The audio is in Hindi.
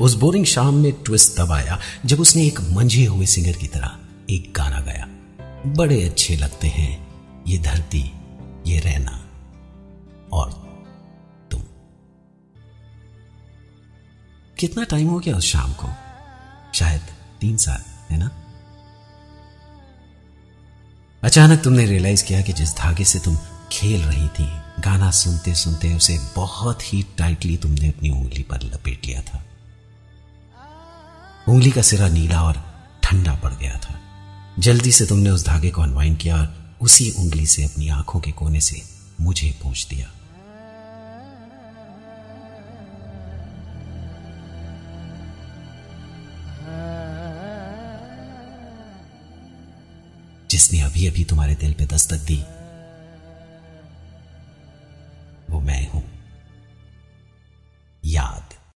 उस बोरिंग शाम में ट्विस्ट तब आया जब उसने एक मंझे हुए सिंगर की तरह एक गाना गाया। बड़े अच्छे लगते हैं ये धरती, ये रहना और तुम। कितना टाइम हो गया उस शाम को? शायद तीन साल, है ना? अचानक तुमने रियलाइज़ किया कि जिस धागे से तुम खेल रही थी, गाना सुनते सुनते उसे बहुत ही टाइटली तुमने अपनी उंगली पर लपेट लिया था। उंगली का सिरा नीला और ठंडा पड़ गया था। जल्दी से तुमने उस धागे को अनवाइन किया और उसी उंगली से अपनी आँखों के कोने से मुझे पूछ दिया। जिसने अभी अभी तुम्हारे दिल पे दस्तक दी, वो मैं हूँ।